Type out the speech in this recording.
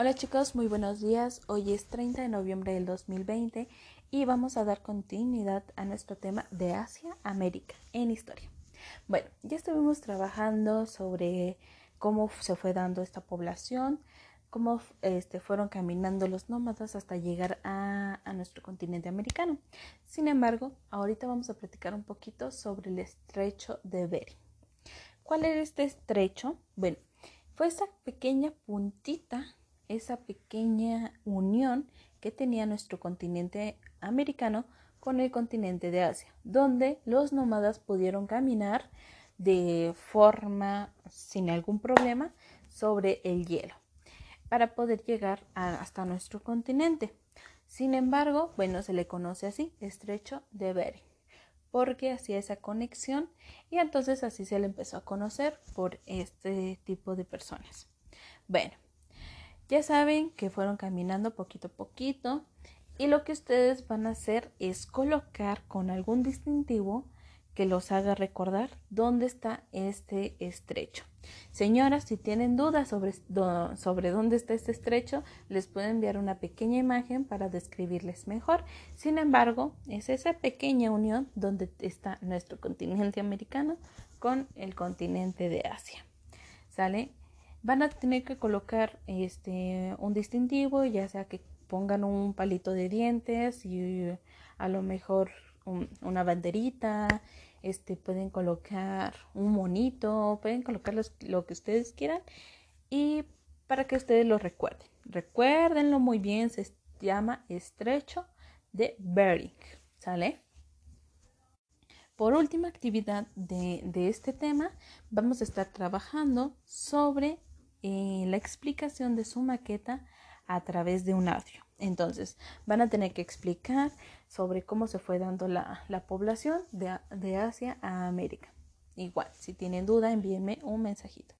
Hola chicos, muy buenos días. Hoy es 30 de noviembre del 2020 y vamos a dar continuidad a nuestro tema de Asia, América en historia. Bueno, ya estuvimos trabajando sobre cómo se fue dando esta población, cómo este, fueron caminando los nómadas hasta llegar a, a nuestro continente americano. Sin embargo, ahorita vamos a platicar un poquito sobre el estrecho de Bering. ¿Cuál era este estrecho? Bueno, fue esa pequeña puntita esa pequeña unión que tenía nuestro continente americano con el continente de Asia, donde los nómadas pudieron caminar de forma sin algún problema sobre el hielo para poder llegar hasta nuestro continente. Sin embargo, bueno, se le conoce así, estrecho de Bering, porque hacía esa conexión y entonces así se le empezó a conocer por este tipo de personas. Bueno, ya saben que fueron caminando poquito a poquito y lo que ustedes van a hacer es colocar con algún distintivo que los haga recordar dónde está este estrecho. Señoras, si tienen dudas sobre, sobre dónde está este estrecho, les puedo enviar una pequeña imagen para describirles mejor. Sin embargo, es esa pequeña unión donde está nuestro continente americano con el continente de Asia. ¿Sale? Van a tener que colocar este un distintivo, ya sea que pongan un palito de dientes y a lo mejor una banderita, este pueden colocar un monito, pueden colocar lo que ustedes quieran y para que ustedes lo recuerden. Recuérdenlo muy bien, se llama estrecho de Bering, ¿sale? Por última actividad de, de este tema, vamos a estar trabajando sobre eh, la explicación de su maqueta a través de un audio. Entonces, van a tener que explicar sobre cómo se fue dando la, población de, de Asia a América. Igual, si tienen duda, envíenme un mensajito.